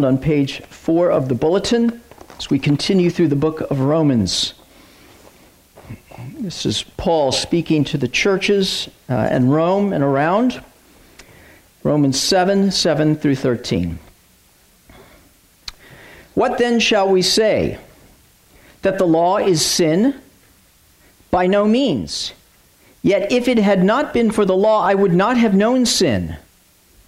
on page four of the bulletin as we continue through the book of Romans. This is Paul speaking to the churches uh, in Rome and around. Romans 7 7 through 13. What then shall we say? That the law is sin? By no means. Yet if it had not been for the law, I would not have known sin.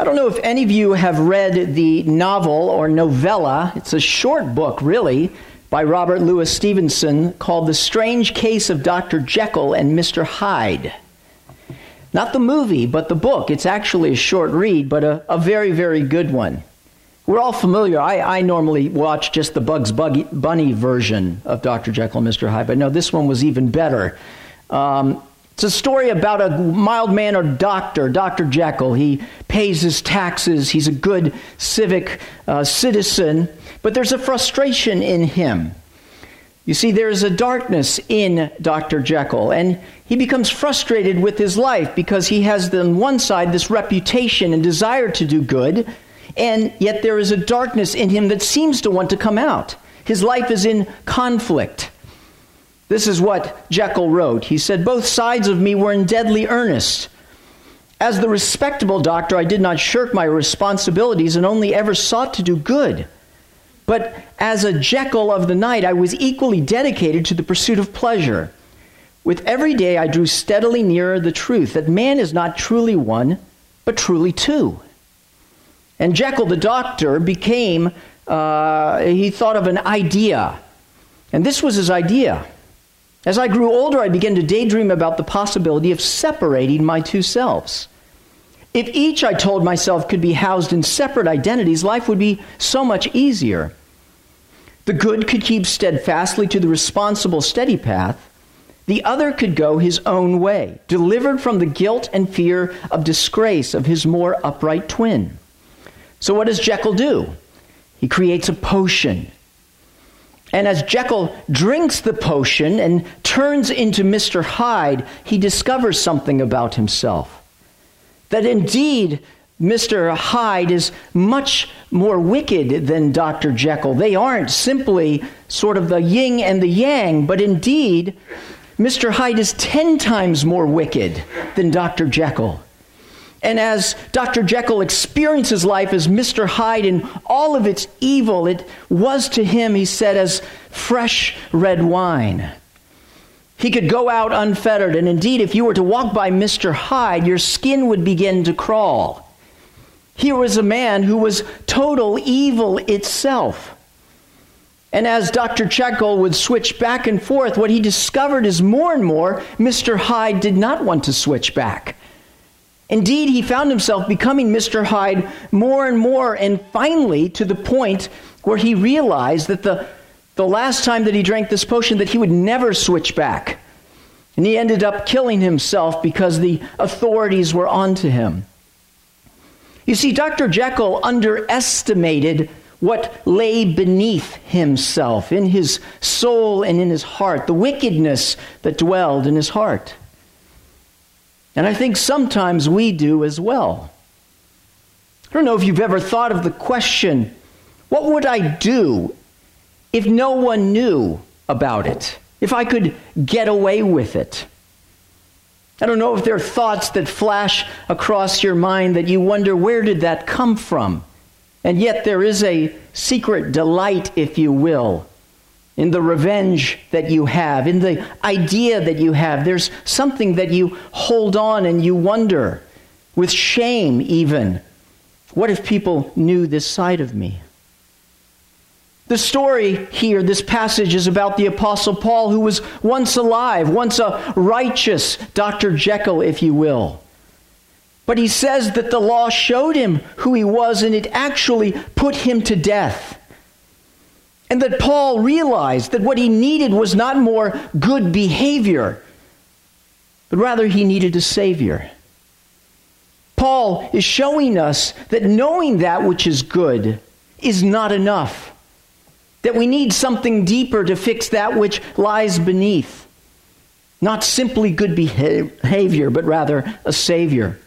I don't know if any of you have read the novel or novella. It's a short book, really, by Robert Louis Stevenson called The Strange Case of Dr. Jekyll and Mr. Hyde. Not the movie, but the book. It's actually a short read, but a, a very, very good one. We're all familiar. I, I normally watch just the Bugs Bunny version of Dr. Jekyll and Mr. Hyde, but no, this one was even better. Um, it's a story about a mild mannered doctor, Dr. Jekyll. He pays his taxes, he's a good civic uh, citizen, but there's a frustration in him. You see, there is a darkness in Dr. Jekyll, and he becomes frustrated with his life because he has, on one side, this reputation and desire to do good, and yet there is a darkness in him that seems to want to come out. His life is in conflict. This is what Jekyll wrote. He said, Both sides of me were in deadly earnest. As the respectable doctor, I did not shirk my responsibilities and only ever sought to do good. But as a Jekyll of the night, I was equally dedicated to the pursuit of pleasure. With every day, I drew steadily nearer the truth that man is not truly one, but truly two. And Jekyll the doctor became, uh, he thought of an idea. And this was his idea. As I grew older, I began to daydream about the possibility of separating my two selves. If each, I told myself, could be housed in separate identities, life would be so much easier. The good could keep steadfastly to the responsible, steady path. The other could go his own way, delivered from the guilt and fear of disgrace of his more upright twin. So, what does Jekyll do? He creates a potion and as Jekyll drinks the potion and turns into Mr. Hyde, he discovers something about himself. That indeed, Mr. Hyde is much more wicked than Dr. Jekyll. They aren't simply sort of the yin and the yang, but indeed, Mr. Hyde is ten times more wicked than Dr. Jekyll. And as Dr. Jekyll experiences life as Mr. Hyde in all of its evil, it was to him, he said, as fresh red wine. He could go out unfettered, and indeed, if you were to walk by Mr. Hyde, your skin would begin to crawl. Here was a man who was total evil itself. And as Dr. Jekyll would switch back and forth, what he discovered is more and more Mr. Hyde did not want to switch back. Indeed, he found himself becoming Mr. Hyde more and more, and finally to the point where he realized that the, the last time that he drank this potion, that he would never switch back. And he ended up killing himself because the authorities were onto him. You see, Dr. Jekyll underestimated what lay beneath himself, in his soul and in his heart, the wickedness that dwelled in his heart. And I think sometimes we do as well. I don't know if you've ever thought of the question what would I do if no one knew about it? If I could get away with it? I don't know if there are thoughts that flash across your mind that you wonder where did that come from? And yet there is a secret delight, if you will, in the revenge that you have, in the idea that you have. There's something that you hold on and you wonder, with shame even. What if people knew this side of me? The story here, this passage, is about the Apostle Paul, who was once alive, once a righteous Dr. Jekyll, if you will. But he says that the law showed him who he was, and it actually put him to death. And that Paul realized that what he needed was not more good behavior, but rather he needed a Savior. Paul is showing us that knowing that which is good is not enough that we need something deeper to fix that which lies beneath. Not simply good behavior, but rather a Savior.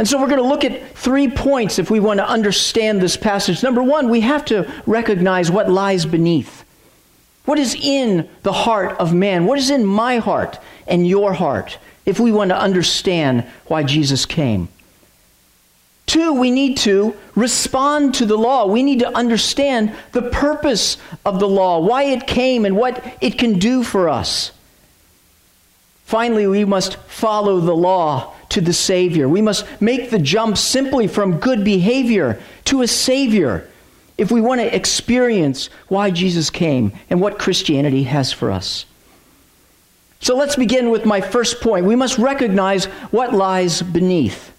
And so we're going to look at three points if we want to understand this passage. Number one, we have to recognize what lies beneath. What is in the heart of man? What is in my heart and your heart if we want to understand why Jesus came? Two, we need to respond to the law. We need to understand the purpose of the law, why it came, and what it can do for us. Finally, we must follow the law to the Savior. We must make the jump simply from good behavior to a Savior if we want to experience why Jesus came and what Christianity has for us. So let's begin with my first point. We must recognize what lies beneath.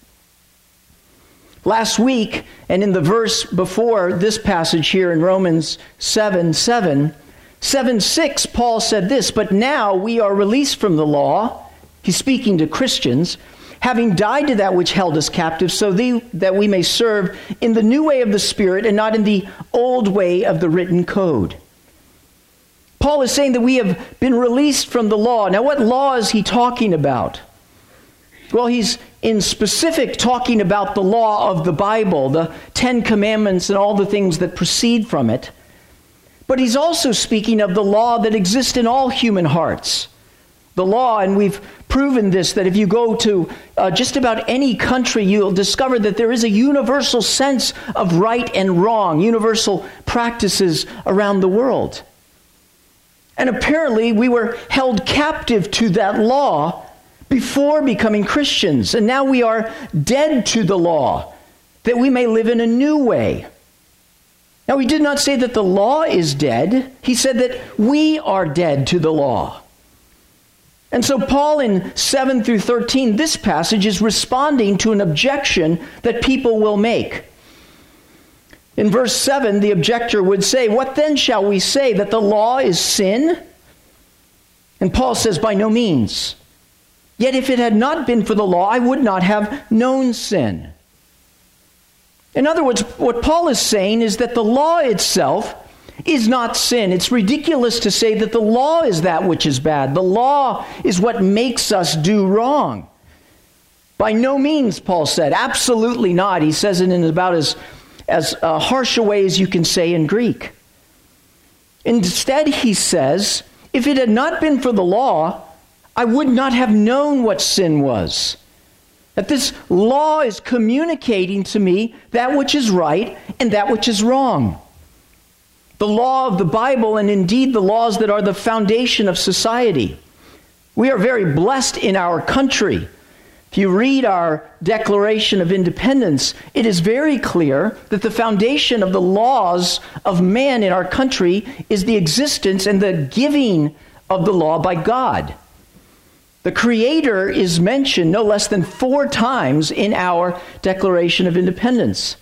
Last week, and in the verse before this passage here in Romans 7 7, 7 6, Paul said this, But now we are released from the law. He's speaking to Christians, having died to that which held us captive, so that we may serve in the new way of the Spirit and not in the old way of the written code. Paul is saying that we have been released from the law. Now, what law is he talking about? Well, he's in specific talking about the law of the Bible, the Ten Commandments, and all the things that proceed from it. But he's also speaking of the law that exists in all human hearts. The law, and we've proven this, that if you go to uh, just about any country, you'll discover that there is a universal sense of right and wrong, universal practices around the world. And apparently, we were held captive to that law before becoming Christians, and now we are dead to the law, that we may live in a new way. Now, he did not say that the law is dead, he said that we are dead to the law. And so, Paul in 7 through 13, this passage is responding to an objection that people will make. In verse 7, the objector would say, What then shall we say? That the law is sin? And Paul says, By no means. Yet if it had not been for the law, I would not have known sin. In other words, what Paul is saying is that the law itself is not sin. It's ridiculous to say that the law is that which is bad. The law is what makes us do wrong. By no means, Paul said. Absolutely not. He says it in about as, as uh, harsh a way as you can say in Greek. Instead, he says, if it had not been for the law, I would not have known what sin was. That this law is communicating to me that which is right and that which is wrong. The law of the Bible, and indeed the laws that are the foundation of society. We are very blessed in our country. If you read our Declaration of Independence, it is very clear that the foundation of the laws of man in our country is the existence and the giving of the law by God. The Creator is mentioned no less than four times in our Declaration of Independence.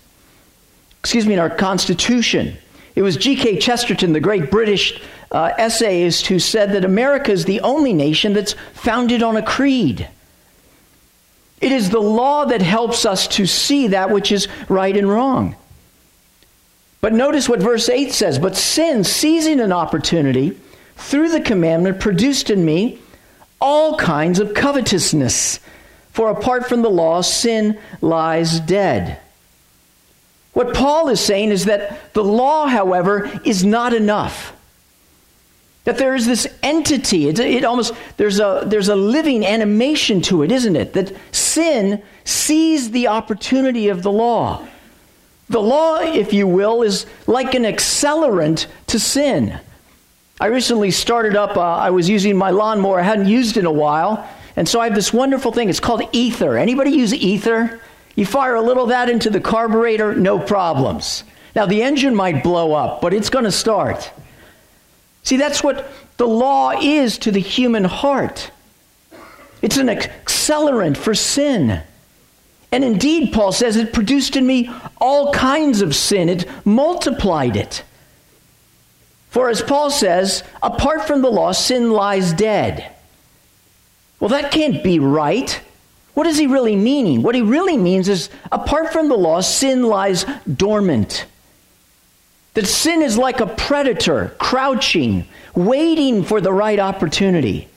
Excuse me, in our Constitution. It was G.K. Chesterton, the great British uh, essayist, who said that America is the only nation that's founded on a creed. It is the law that helps us to see that which is right and wrong. But notice what verse 8 says But sin, seizing an opportunity through the commandment, produced in me all kinds of covetousness. For apart from the law, sin lies dead. What Paul is saying is that the law, however, is not enough. That there is this entity, it, it, almost, there's a, there's a living animation to it, isn't it? That sin sees the opportunity of the law. The law, if you will, is like an accelerant to sin. I recently started up, uh, I was using my lawnmower, I hadn't used in a while. And so I have this wonderful thing. It's called ether. Anybody use ether? You fire a little of that into the carburetor, no problems. Now the engine might blow up, but it's going to start. See, that's what the law is to the human heart. It's an accelerant for sin. And indeed, Paul says, it produced in me all kinds of sin. It multiplied it. For as Paul says, apart from the law, sin lies dead. Well, that can't be right. What is he really meaning? What he really means is, apart from the law, sin lies dormant. That sin is like a predator, crouching, waiting for the right opportunity.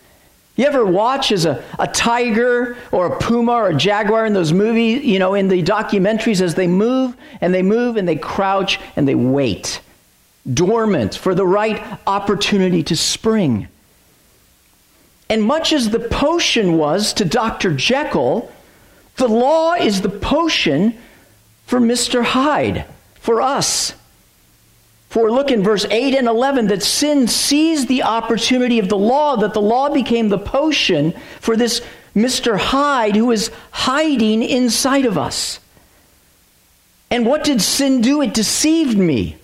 You ever watch as a, a tiger or a puma or a jaguar in those movies, you know, in the documentaries as they move and they move and they crouch and they wait dormant for the right opportunity to spring. And much as the potion was to Dr. Jekyll, the law is the potion for Mr. Hyde, for us. For look in verse 8 and 11 that sin seized the opportunity of the law, that the law became the potion for this Mr. Hyde who is hiding inside of us. And what did sin do? It deceived me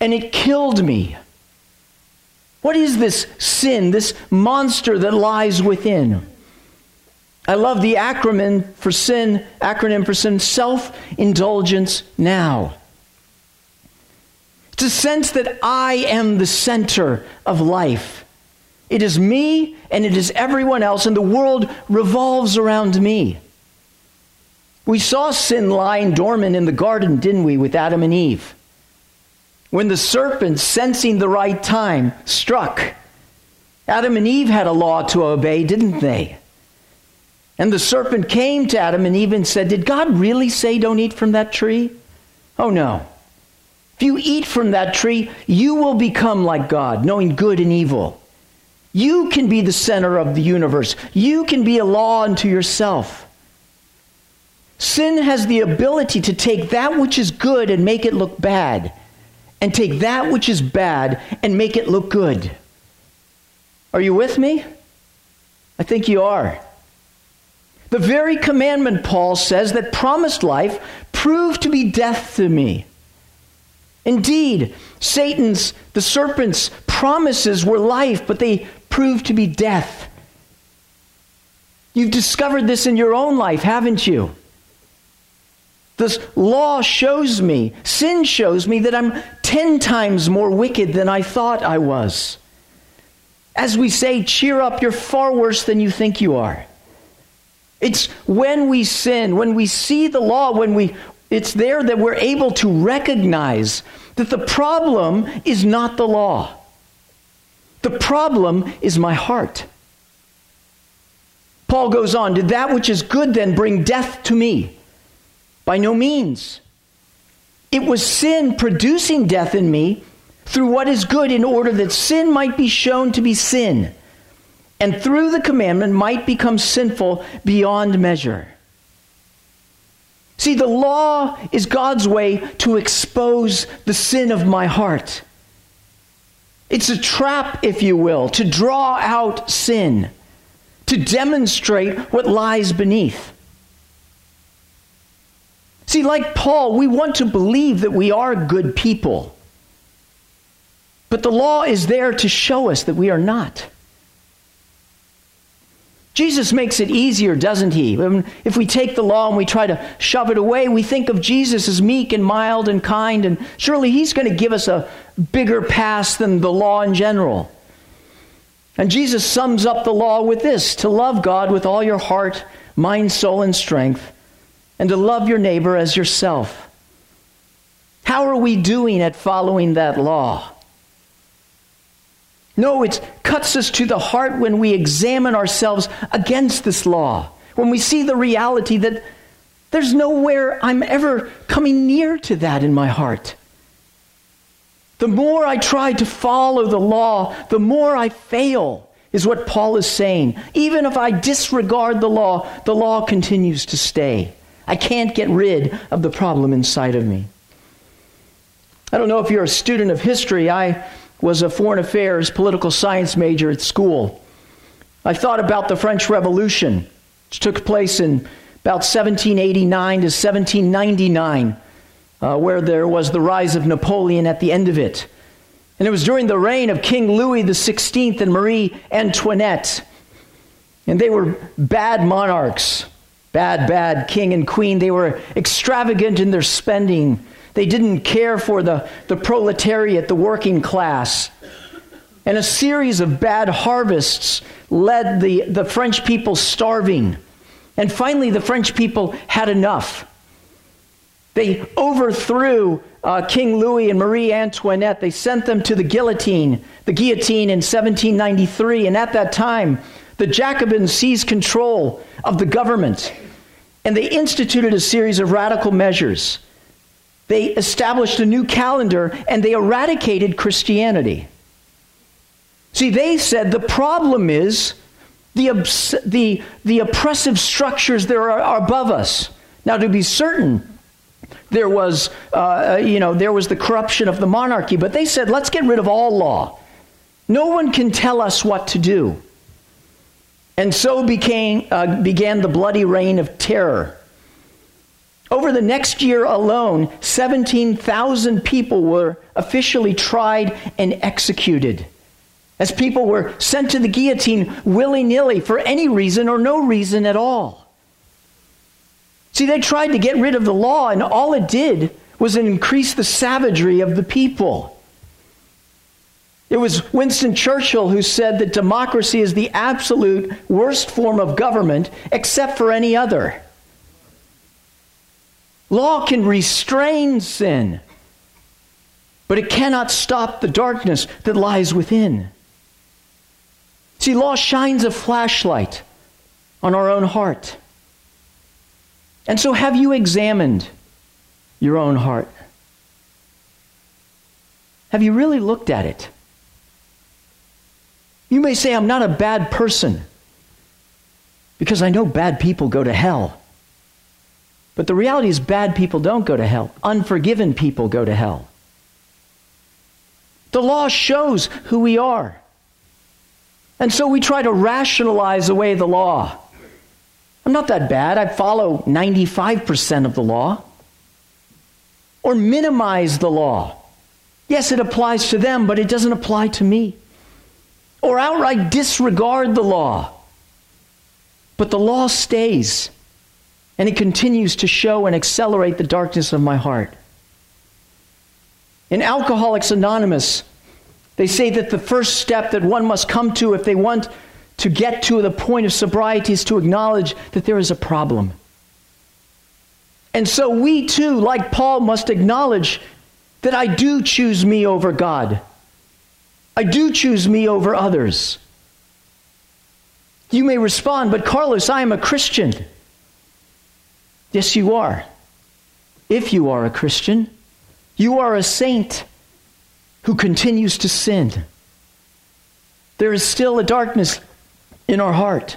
and it killed me. What is this sin, this monster that lies within? I love the acronym for sin, acronym for sin, self-indulgence now. It's a sense that I am the center of life. It is me and it is everyone else, and the world revolves around me. We saw sin lying dormant in the garden, didn't we, with Adam and Eve? When the serpent, sensing the right time, struck, Adam and Eve had a law to obey, didn't they? And the serpent came to Adam and Eve and said, Did God really say don't eat from that tree? Oh no. If you eat from that tree, you will become like God, knowing good and evil. You can be the center of the universe. You can be a law unto yourself. Sin has the ability to take that which is good and make it look bad and take that which is bad and make it look good. Are you with me? I think you are. The very commandment, Paul says, that promised life proved to be death to me. Indeed, Satan's, the serpent's promises were life, but they proved to be death. You've discovered this in your own life, haven't you? This law shows me, sin shows me that I'm 10 times more wicked than I thought I was. As we say, cheer up, you're far worse than you think you are. It's when we sin, when we see the law, when we it's there that we're able to recognize that the problem is not the law. The problem is my heart. Paul goes on, did that which is good then bring death to me? By no means. It was sin producing death in me through what is good in order that sin might be shown to be sin, and through the commandment might become sinful beyond measure. See, the law is God's way to expose the sin of my heart. It's a trap, if you will, to draw out sin, to demonstrate what lies beneath. See, like Paul, we want to believe that we are good people. But the law is there to show us that we are not. Jesus makes it easier, doesn't he? If we take the law and we try to shove it away, we think of Jesus as meek and mild and kind, and surely he's going to give us a bigger pass than the law in general. And Jesus sums up the law with this to love God with all your heart, mind, soul, and strength, and to love your neighbor as yourself. How are we doing at following that law? No, it cuts us to the heart when we examine ourselves against this law, when we see the reality that there's nowhere I'm ever coming near to that in my heart. The more I try to follow the law, the more I fail, is what Paul is saying. Even if I disregard the law, the law continues to stay. I can't get rid of the problem inside of me. I don't know if you're a student of history. I was a foreign affairs political science major at school. I thought about the French Revolution, which took place in about 1789 to 1799, uh, where there was the rise of Napoleon at the end of it. And it was during the reign of King Louis XVI and Marie Antoinette. And they were bad monarchs, bad, bad king and queen. They were extravagant in their spending. They didn't care for the, the proletariat, the working class. And a series of bad harvests led the, the French people starving. And finally, the French people had enough. They overthrew uh, King Louis and Marie Antoinette. They sent them to the guillotine, the guillotine in 1793. And at that time, the Jacobins seized control of the government. And they instituted a series of radical measures. They established a new calendar and they eradicated Christianity. See, they said the problem is the, the, the oppressive structures that are above us. Now, to be certain, there was, uh, you know, there was the corruption of the monarchy, but they said, let's get rid of all law. No one can tell us what to do. And so became, uh, began the bloody reign of terror. Over the next year alone, 17,000 people were officially tried and executed. As people were sent to the guillotine willy nilly for any reason or no reason at all. See, they tried to get rid of the law, and all it did was increase the savagery of the people. It was Winston Churchill who said that democracy is the absolute worst form of government except for any other. Law can restrain sin, but it cannot stop the darkness that lies within. See, law shines a flashlight on our own heart. And so, have you examined your own heart? Have you really looked at it? You may say, I'm not a bad person because I know bad people go to hell. But the reality is, bad people don't go to hell. Unforgiven people go to hell. The law shows who we are. And so we try to rationalize away the law. I'm not that bad. I follow 95% of the law. Or minimize the law. Yes, it applies to them, but it doesn't apply to me. Or outright disregard the law. But the law stays, and it continues to show and accelerate the darkness of my heart. In Alcoholics Anonymous, they say that the first step that one must come to if they want to get to the point of sobriety is to acknowledge that there is a problem. And so we too, like Paul, must acknowledge that I do choose me over God. I do choose me over others. You may respond, but Carlos, I am a Christian. Yes, you are. If you are a Christian, you are a saint who continues to sin. There is still a darkness in our heart.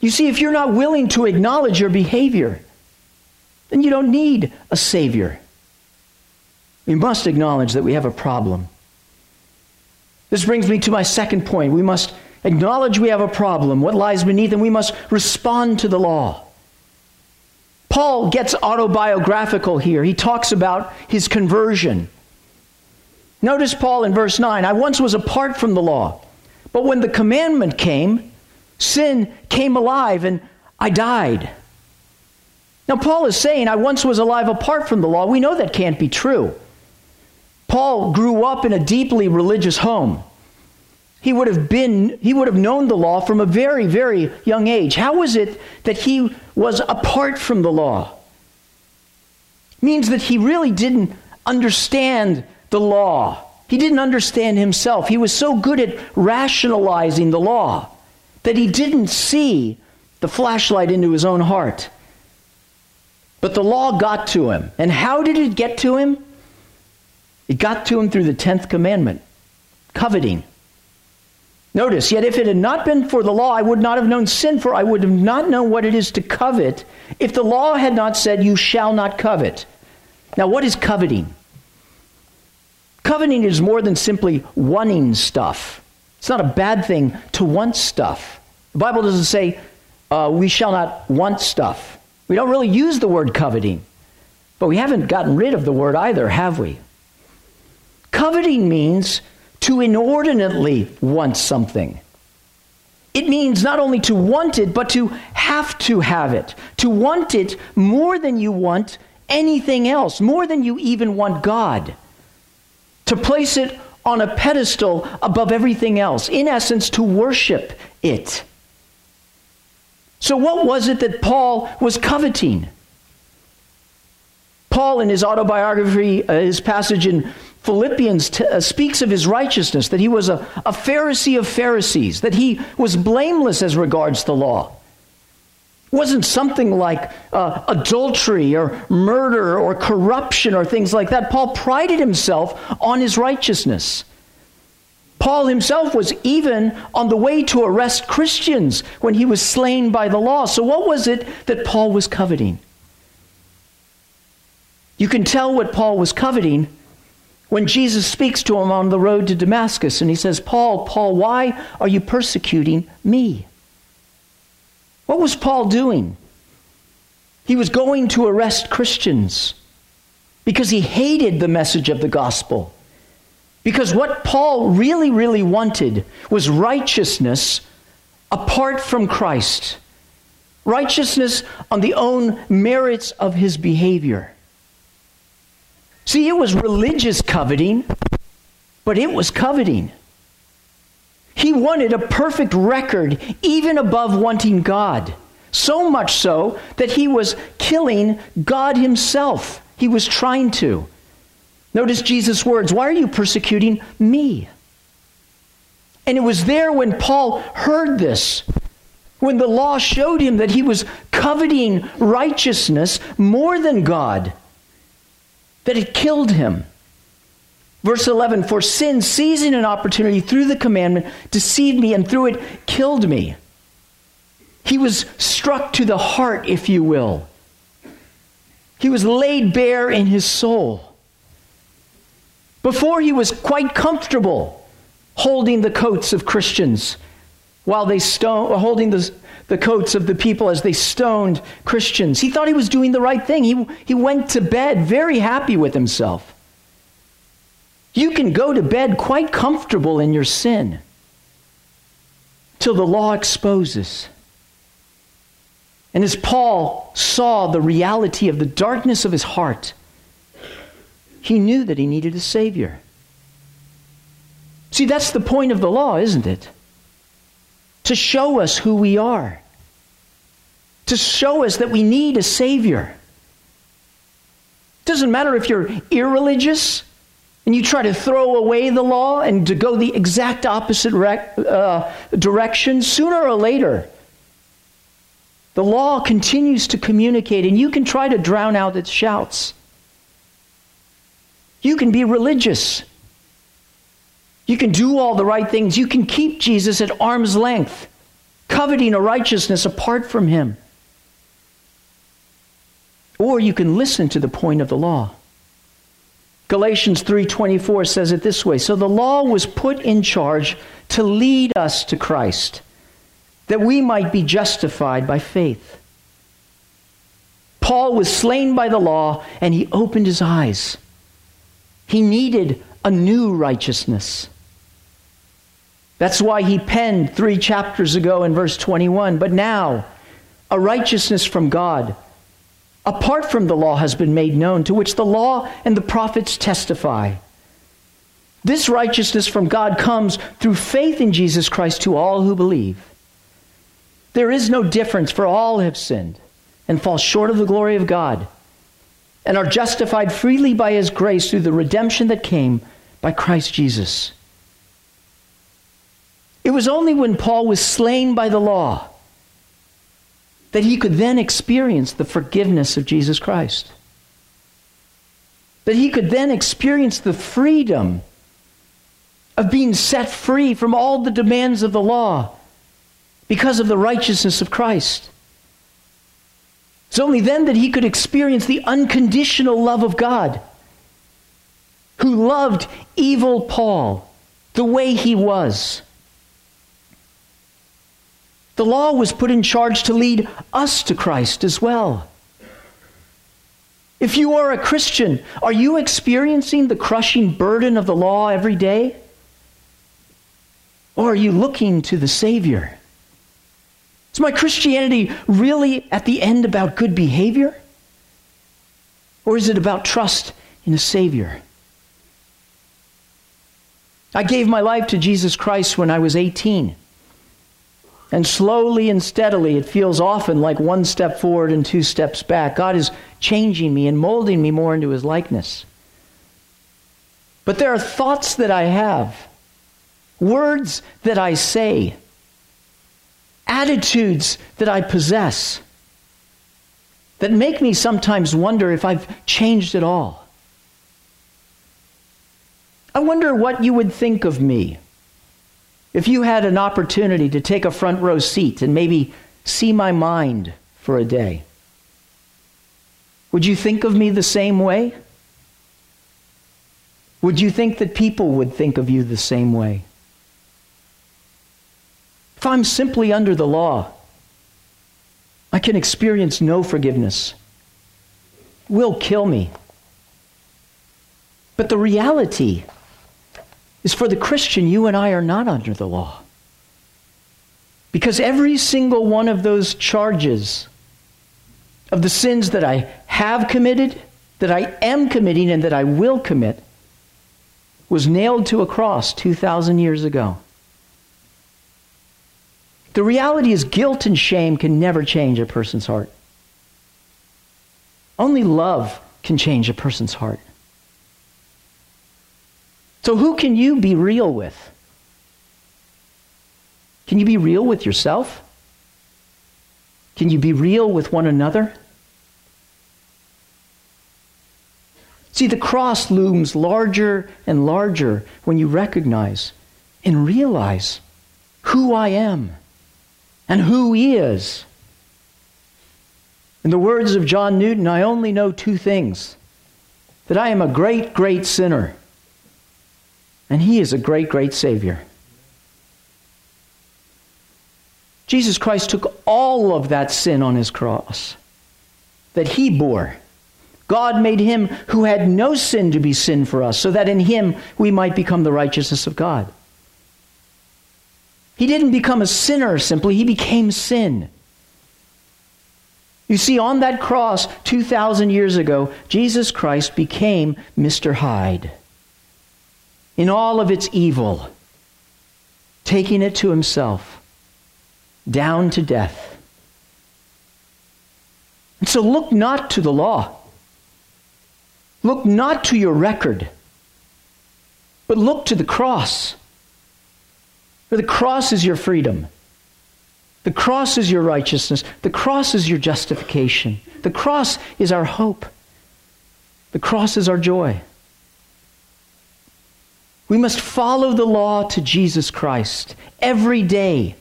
You see, if you're not willing to acknowledge your behavior, then you don't need a Savior. We must acknowledge that we have a problem. This brings me to my second point. We must acknowledge we have a problem, what lies beneath, and we must respond to the law. Paul gets autobiographical here. He talks about his conversion. Notice Paul in verse 9 I once was apart from the law but when the commandment came, sin came alive and I died. Now, Paul is saying, I once was alive apart from the law. We know that can't be true. Paul grew up in a deeply religious home. He would have been, he would have known the law from a very, very young age. How was it that he was apart from the law? Means that he really didn't understand the law. He didn't understand himself. He was so good at rationalizing the law that he didn't see the flashlight into his own heart. But the law got to him. And how did it get to him? It got to him through the 10th commandment coveting. Notice, yet if it had not been for the law, I would not have known sin, for I would have not known what it is to covet if the law had not said, You shall not covet. Now, what is coveting? Coveting is more than simply wanting stuff. It's not a bad thing to want stuff. The Bible doesn't say uh, we shall not want stuff. We don't really use the word coveting, but we haven't gotten rid of the word either, have we? Coveting means to inordinately want something. It means not only to want it, but to have to have it. To want it more than you want anything else, more than you even want God. To place it on a pedestal above everything else. In essence, to worship it. So, what was it that Paul was coveting? Paul, in his autobiography, uh, his passage in Philippians t- uh, speaks of his righteousness, that he was a, a Pharisee of Pharisees, that he was blameless as regards the law. It wasn't something like uh, adultery or murder or corruption or things like that. Paul prided himself on his righteousness. Paul himself was even on the way to arrest Christians when he was slain by the law. So, what was it that Paul was coveting? You can tell what Paul was coveting when Jesus speaks to him on the road to Damascus and he says, Paul, Paul, why are you persecuting me? What was Paul doing? He was going to arrest Christians because he hated the message of the gospel. Because what Paul really, really wanted was righteousness apart from Christ, righteousness on the own merits of his behavior. See, it was religious coveting, but it was coveting. He wanted a perfect record, even above wanting God. So much so that he was killing God himself. He was trying to. Notice Jesus' words Why are you persecuting me? And it was there when Paul heard this, when the law showed him that he was coveting righteousness more than God that it killed him. Verse 11 For sin, seizing an opportunity through the commandment, deceived me and through it killed me. He was struck to the heart, if you will. He was laid bare in his soul. Before he was quite comfortable holding the coats of Christians while they stone, holding the, the coats of the people as they stoned Christians. He thought he was doing the right thing. He, he went to bed very happy with himself. You can go to bed quite comfortable in your sin till the law exposes. And as Paul saw the reality of the darkness of his heart, he knew that he needed a Savior. See, that's the point of the law, isn't it? To show us who we are, to show us that we need a Savior. It doesn't matter if you're irreligious and you try to throw away the law and to go the exact opposite rec- uh, direction, sooner or later, the law continues to communicate, and you can try to drown out its shouts. You can be religious. You can do all the right things. You can keep Jesus at arm's length, coveting a righteousness apart from him. Or you can listen to the point of the law. Galatians 3:24 says it this way, so the law was put in charge to lead us to Christ, that we might be justified by faith. Paul was slain by the law and he opened his eyes. He needed a new righteousness. That's why he penned three chapters ago in verse 21 But now, a righteousness from God, apart from the law, has been made known, to which the law and the prophets testify. This righteousness from God comes through faith in Jesus Christ to all who believe. There is no difference, for all have sinned and fall short of the glory of God, and are justified freely by his grace through the redemption that came by Christ Jesus. It was only when Paul was slain by the law that he could then experience the forgiveness of Jesus Christ. That he could then experience the freedom of being set free from all the demands of the law because of the righteousness of Christ. It's only then that he could experience the unconditional love of God who loved evil Paul the way he was. The law was put in charge to lead us to Christ as well. If you are a Christian, are you experiencing the crushing burden of the law every day? Or are you looking to the Savior? Is my Christianity really at the end about good behavior? Or is it about trust in a Savior? I gave my life to Jesus Christ when I was 18. And slowly and steadily, it feels often like one step forward and two steps back. God is changing me and molding me more into his likeness. But there are thoughts that I have, words that I say, attitudes that I possess that make me sometimes wonder if I've changed at all. I wonder what you would think of me if you had an opportunity to take a front row seat and maybe see my mind for a day, would you think of me the same way? Would you think that people would think of you the same way? If I'm simply under the law, I can experience no forgiveness. Will kill me. But the reality is for the Christian, you and I are not under the law. Because every single one of those charges of the sins that I have committed, that I am committing, and that I will commit was nailed to a cross 2,000 years ago. The reality is, guilt and shame can never change a person's heart. Only love can change a person's heart. So, who can you be real with? Can you be real with yourself? Can you be real with one another? See, the cross looms larger and larger when you recognize and realize who I am and who He is. In the words of John Newton, I only know two things that I am a great, great sinner and he is a great, great Savior. Jesus Christ took all of that sin on his cross that he bore. God made him who had no sin to be sin for us, so that in him we might become the righteousness of God. He didn't become a sinner simply, he became sin. You see, on that cross 2,000 years ago, Jesus Christ became Mr. Hyde in all of its evil, taking it to himself, down to death. And so look not to the law. Look not to your record, but look to the cross. For the cross is your freedom. The cross is your righteousness. The cross is your justification. The cross is our hope. The cross is our joy. We must follow the law to Jesus Christ every day.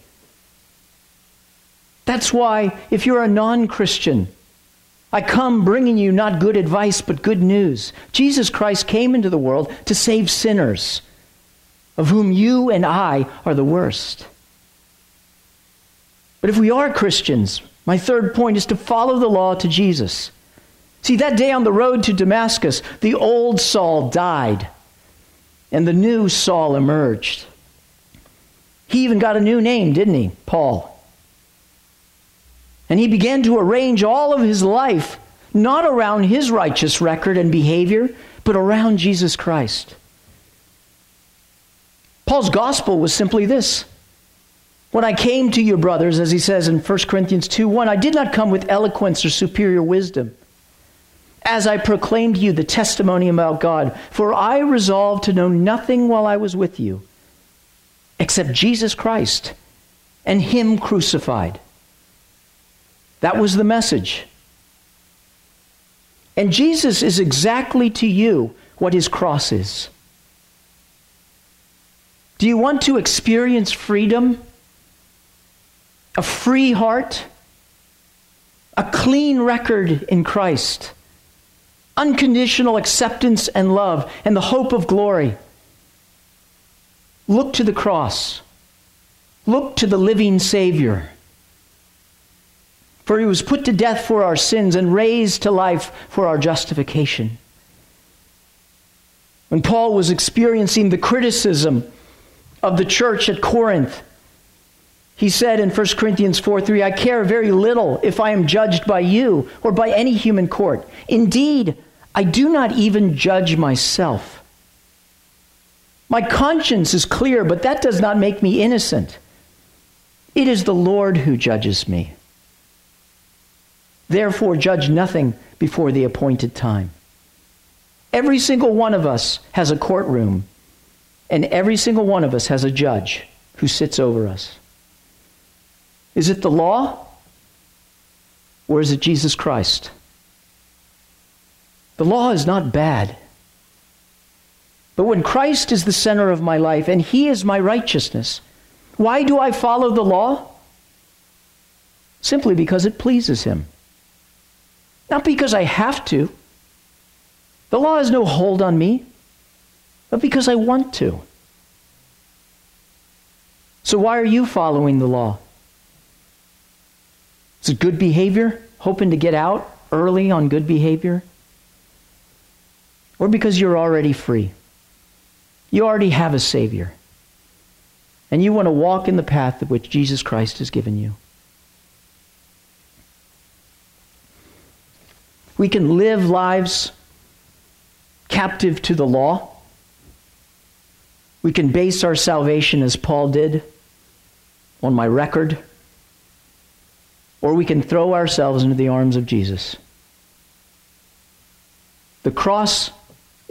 That's why, if you're a non Christian, I come bringing you not good advice, but good news. Jesus Christ came into the world to save sinners, of whom you and I are the worst. But if we are Christians, my third point is to follow the law to Jesus. See, that day on the road to Damascus, the old Saul died and the new Saul emerged. He even got a new name, didn't he? Paul. And he began to arrange all of his life not around his righteous record and behavior, but around Jesus Christ. Paul's gospel was simply this. When I came to you, brothers, as he says in 1 Corinthians 2 1, I did not come with eloquence or superior wisdom as I proclaimed to you the testimony about God. For I resolved to know nothing while I was with you except Jesus Christ and Him crucified. That was the message. And Jesus is exactly to you what His cross is. Do you want to experience freedom? A free heart? A clean record in Christ? Unconditional acceptance and love, and the hope of glory. Look to the cross. Look to the living Savior. For he was put to death for our sins and raised to life for our justification. When Paul was experiencing the criticism of the church at Corinth, he said in 1 Corinthians 4 3, I care very little if I am judged by you or by any human court. Indeed, I do not even judge myself. My conscience is clear, but that does not make me innocent. It is the Lord who judges me. Therefore, judge nothing before the appointed time. Every single one of us has a courtroom, and every single one of us has a judge who sits over us. Is it the law, or is it Jesus Christ? The law is not bad. But when Christ is the center of my life and He is my righteousness, why do I follow the law? Simply because it pleases Him. Not because I have to. The law has no hold on me, but because I want to. So, why are you following the law? Is it good behavior? Hoping to get out early on good behavior? Or because you're already free. You already have a Savior. And you want to walk in the path which Jesus Christ has given you. We can live lives captive to the law. We can base our salvation, as Paul did, on my record. Or we can throw ourselves into the arms of Jesus. The cross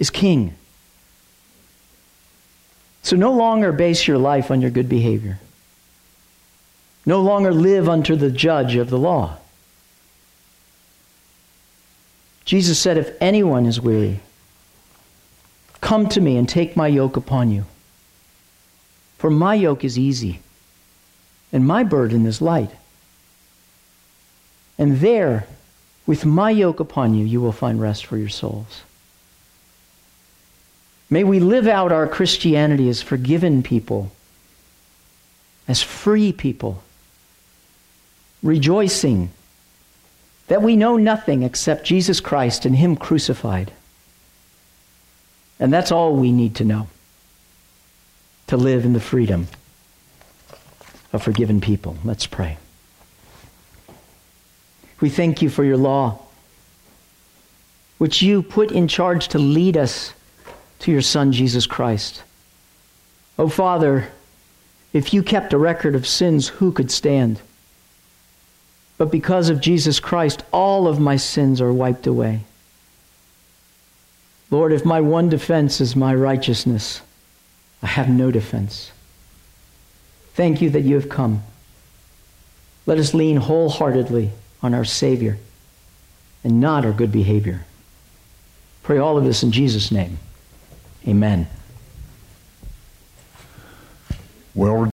is king. So no longer base your life on your good behavior. No longer live under the judge of the law. Jesus said, If anyone is weary, come to me and take my yoke upon you. For my yoke is easy, and my burden is light. And there, with my yoke upon you, you will find rest for your souls. May we live out our Christianity as forgiven people, as free people, rejoicing that we know nothing except Jesus Christ and Him crucified. And that's all we need to know to live in the freedom of forgiven people. Let's pray. We thank you for your law, which you put in charge to lead us to your Son, Jesus Christ. Oh, Father, if you kept a record of sins, who could stand? But because of Jesus Christ, all of my sins are wiped away. Lord, if my one defense is my righteousness, I have no defense. Thank you that you have come. Let us lean wholeheartedly on our Savior and not our good behavior. Pray all of this in Jesus' name. Amen. Well,